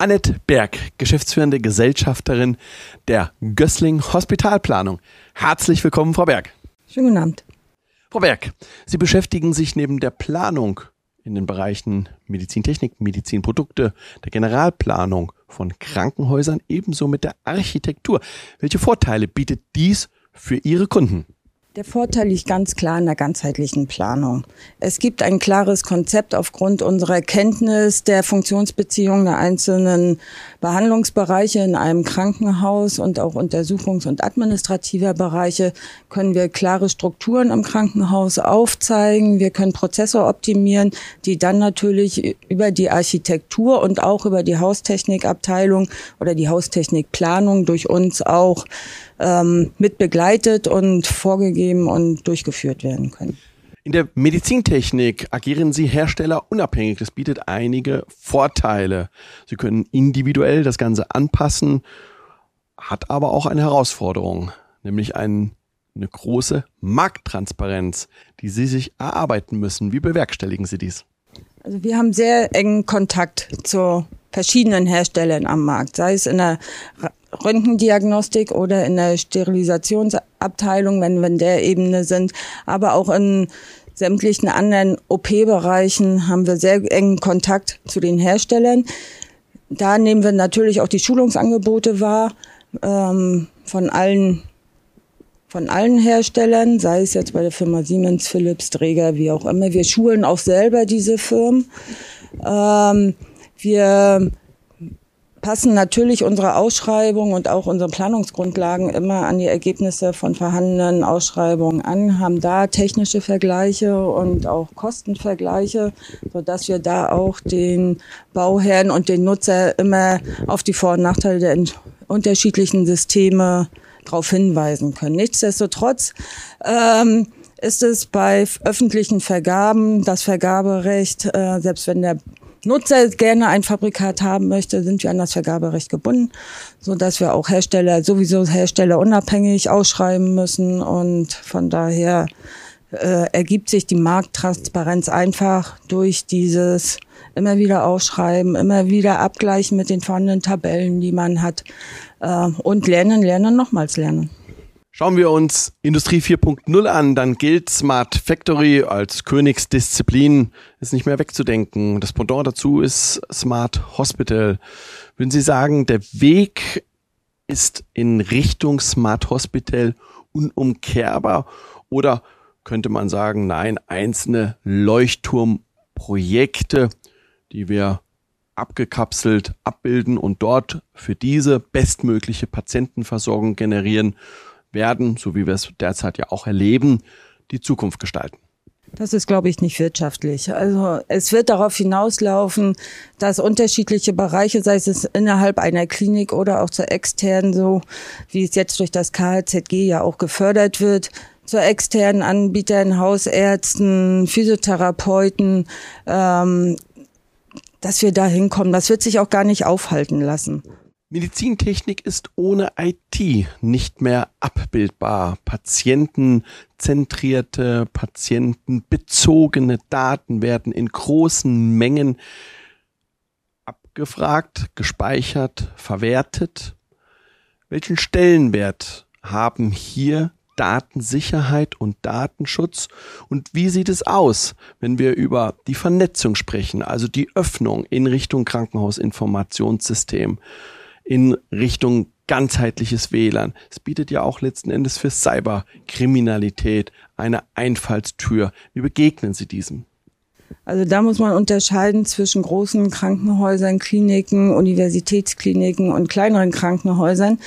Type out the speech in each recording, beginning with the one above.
Annette Berg, geschäftsführende Gesellschafterin der Gößling Hospitalplanung. Herzlich willkommen, Frau Berg. Schönen guten Abend. Frau Berg, Sie beschäftigen sich neben der Planung in den Bereichen Medizintechnik, Medizinprodukte, der Generalplanung von Krankenhäusern ebenso mit der Architektur. Welche Vorteile bietet dies für Ihre Kunden? Der Vorteil liegt ganz klar in der ganzheitlichen Planung. Es gibt ein klares Konzept aufgrund unserer Kenntnis der Funktionsbeziehungen der einzelnen Behandlungsbereiche in einem Krankenhaus und auch Untersuchungs- und administrativer Bereiche können wir klare Strukturen im Krankenhaus aufzeigen. Wir können Prozesse optimieren, die dann natürlich über die Architektur und auch über die Haustechnikabteilung oder die Haustechnikplanung durch uns auch ähm, mit begleitet und vorgegeben und durchgeführt werden können. In der Medizintechnik agieren Sie herstellerunabhängig. Das bietet einige Vorteile. Sie können individuell das Ganze anpassen, hat aber auch eine Herausforderung, nämlich ein, eine große Markttransparenz, die Sie sich erarbeiten müssen. Wie bewerkstelligen Sie dies? Also wir haben sehr engen Kontakt zu verschiedenen Herstellern am Markt, sei es in der Röntgendiagnostik oder in der Sterilisationsabteilung, wenn wir in der Ebene sind, aber auch in sämtlichen anderen OP-Bereichen haben wir sehr engen Kontakt zu den Herstellern. Da nehmen wir natürlich auch die Schulungsangebote wahr ähm, von allen von allen Herstellern, sei es jetzt bei der Firma Siemens, Philips, Träger, wie auch immer. Wir schulen auch selber diese Firmen. Ähm, wir passen natürlich unsere Ausschreibung und auch unsere Planungsgrundlagen immer an die Ergebnisse von vorhandenen Ausschreibungen an, haben da technische Vergleiche und auch Kostenvergleiche, so dass wir da auch den Bauherrn und den Nutzer immer auf die Vor- und Nachteile der unterschiedlichen Systeme darauf hinweisen können. Nichtsdestotrotz ähm, ist es bei öffentlichen Vergaben das Vergaberecht, äh, selbst wenn der Nutzer gerne ein Fabrikat haben möchte, sind wir an das Vergaberecht gebunden, so dass wir auch Hersteller sowieso Hersteller unabhängig ausschreiben müssen und von daher äh, ergibt sich die Markttransparenz einfach durch dieses immer wieder ausschreiben, immer wieder abgleichen mit den vorhandenen Tabellen, die man hat äh, und lernen, lernen, nochmals lernen. Schauen wir uns Industrie 4.0 an, dann gilt Smart Factory als Königsdisziplin, ist nicht mehr wegzudenken. Das Pendant dazu ist Smart Hospital. Würden Sie sagen, der Weg ist in Richtung Smart Hospital unumkehrbar oder könnte man sagen, nein, einzelne Leuchtturmprojekte, die wir abgekapselt abbilden und dort für diese bestmögliche Patientenversorgung generieren werden, so wie wir es derzeit ja auch erleben, die Zukunft gestalten. Das ist, glaube ich, nicht wirtschaftlich. Also es wird darauf hinauslaufen, dass unterschiedliche Bereiche, sei es innerhalb einer Klinik oder auch zur externen, so wie es jetzt durch das KHZG ja auch gefördert wird, zur externen Anbietern, Hausärzten, Physiotherapeuten, ähm, dass wir da hinkommen. Das wird sich auch gar nicht aufhalten lassen. Medizintechnik ist ohne IT nicht mehr abbildbar. Patientenzentrierte, patientenbezogene Daten werden in großen Mengen abgefragt, gespeichert, verwertet. Welchen Stellenwert haben hier Datensicherheit und Datenschutz? Und wie sieht es aus, wenn wir über die Vernetzung sprechen, also die Öffnung in Richtung Krankenhausinformationssystem? In Richtung ganzheitliches WLAN. Es bietet ja auch letzten Endes für Cyberkriminalität eine Einfallstür. Wie begegnen Sie diesem? Also da muss man unterscheiden zwischen großen Krankenhäusern, Kliniken, Universitätskliniken und kleineren Krankenhäusern.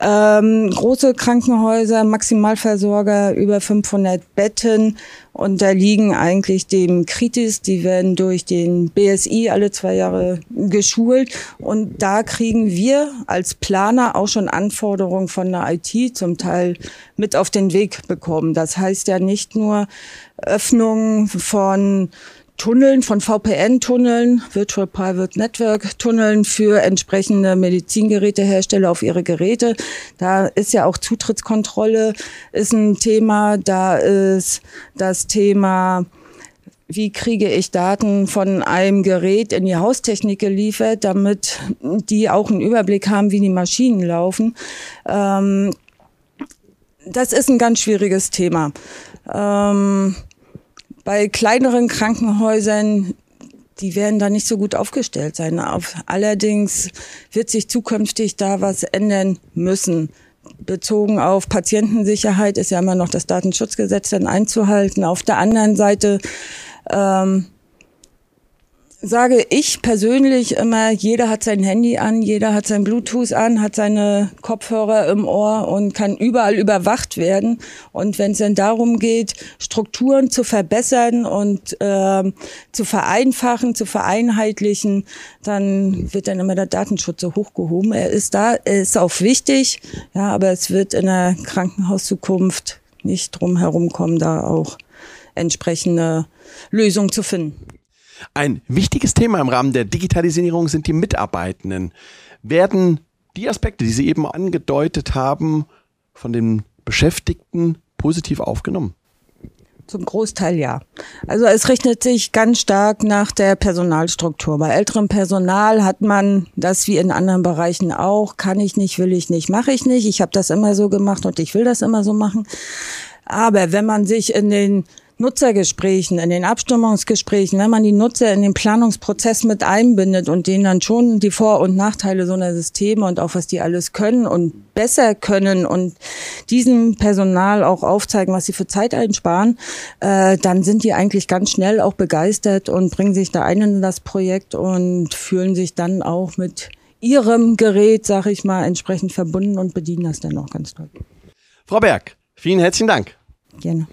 Ähm, große Krankenhäuser, Maximalversorger, über 500 Betten unterliegen eigentlich dem Kritis. Die werden durch den BSI alle zwei Jahre geschult. Und da kriegen wir als Planer auch schon Anforderungen von der IT zum Teil mit auf den Weg bekommen. Das heißt ja nicht nur Öffnung von Tunneln, von VPN-Tunneln, Virtual Private Network Tunneln für entsprechende Medizingerätehersteller auf ihre Geräte. Da ist ja auch Zutrittskontrolle ist ein Thema. Da ist das Thema wie kriege ich Daten von einem Gerät in die Haustechnik geliefert, damit die auch einen Überblick haben, wie die Maschinen laufen. Ähm, das ist ein ganz schwieriges Thema. Ähm, bei kleineren Krankenhäusern, die werden da nicht so gut aufgestellt sein. Allerdings wird sich zukünftig da was ändern müssen bezogen auf Patientensicherheit ist ja immer noch das Datenschutzgesetz dann einzuhalten. Auf der anderen Seite ähm, sage ich persönlich immer, jeder hat sein Handy an, jeder hat sein Bluetooth an, hat seine Kopfhörer im Ohr und kann überall überwacht werden. Und wenn es dann darum geht, Strukturen zu verbessern und äh, zu vereinfachen, zu vereinheitlichen, dann wird dann immer der Datenschutz so hochgehoben. Er ist da, er ist auch wichtig, ja, aber es wird in der Krankenhauszukunft nicht drum herum kommen, da auch entsprechende Lösungen zu finden. Ein wichtiges Thema im Rahmen der Digitalisierung sind die Mitarbeitenden. Werden die Aspekte, die Sie eben angedeutet haben, von den Beschäftigten positiv aufgenommen? Zum Großteil ja. Also es richtet sich ganz stark nach der Personalstruktur. Bei älterem Personal hat man das wie in anderen Bereichen auch. Kann ich nicht, will ich nicht, mache ich nicht. Ich habe das immer so gemacht und ich will das immer so machen. Aber wenn man sich in den Nutzergesprächen, in den Abstimmungsgesprächen, wenn man die Nutzer in den Planungsprozess mit einbindet und denen dann schon die Vor- und Nachteile so einer Systeme und auch was die alles können und besser können und diesem Personal auch aufzeigen, was sie für Zeit einsparen, äh, dann sind die eigentlich ganz schnell auch begeistert und bringen sich da ein in das Projekt und fühlen sich dann auch mit ihrem Gerät, sag ich mal, entsprechend verbunden und bedienen das dann auch ganz toll. Frau Berg, vielen herzlichen Dank. Gerne.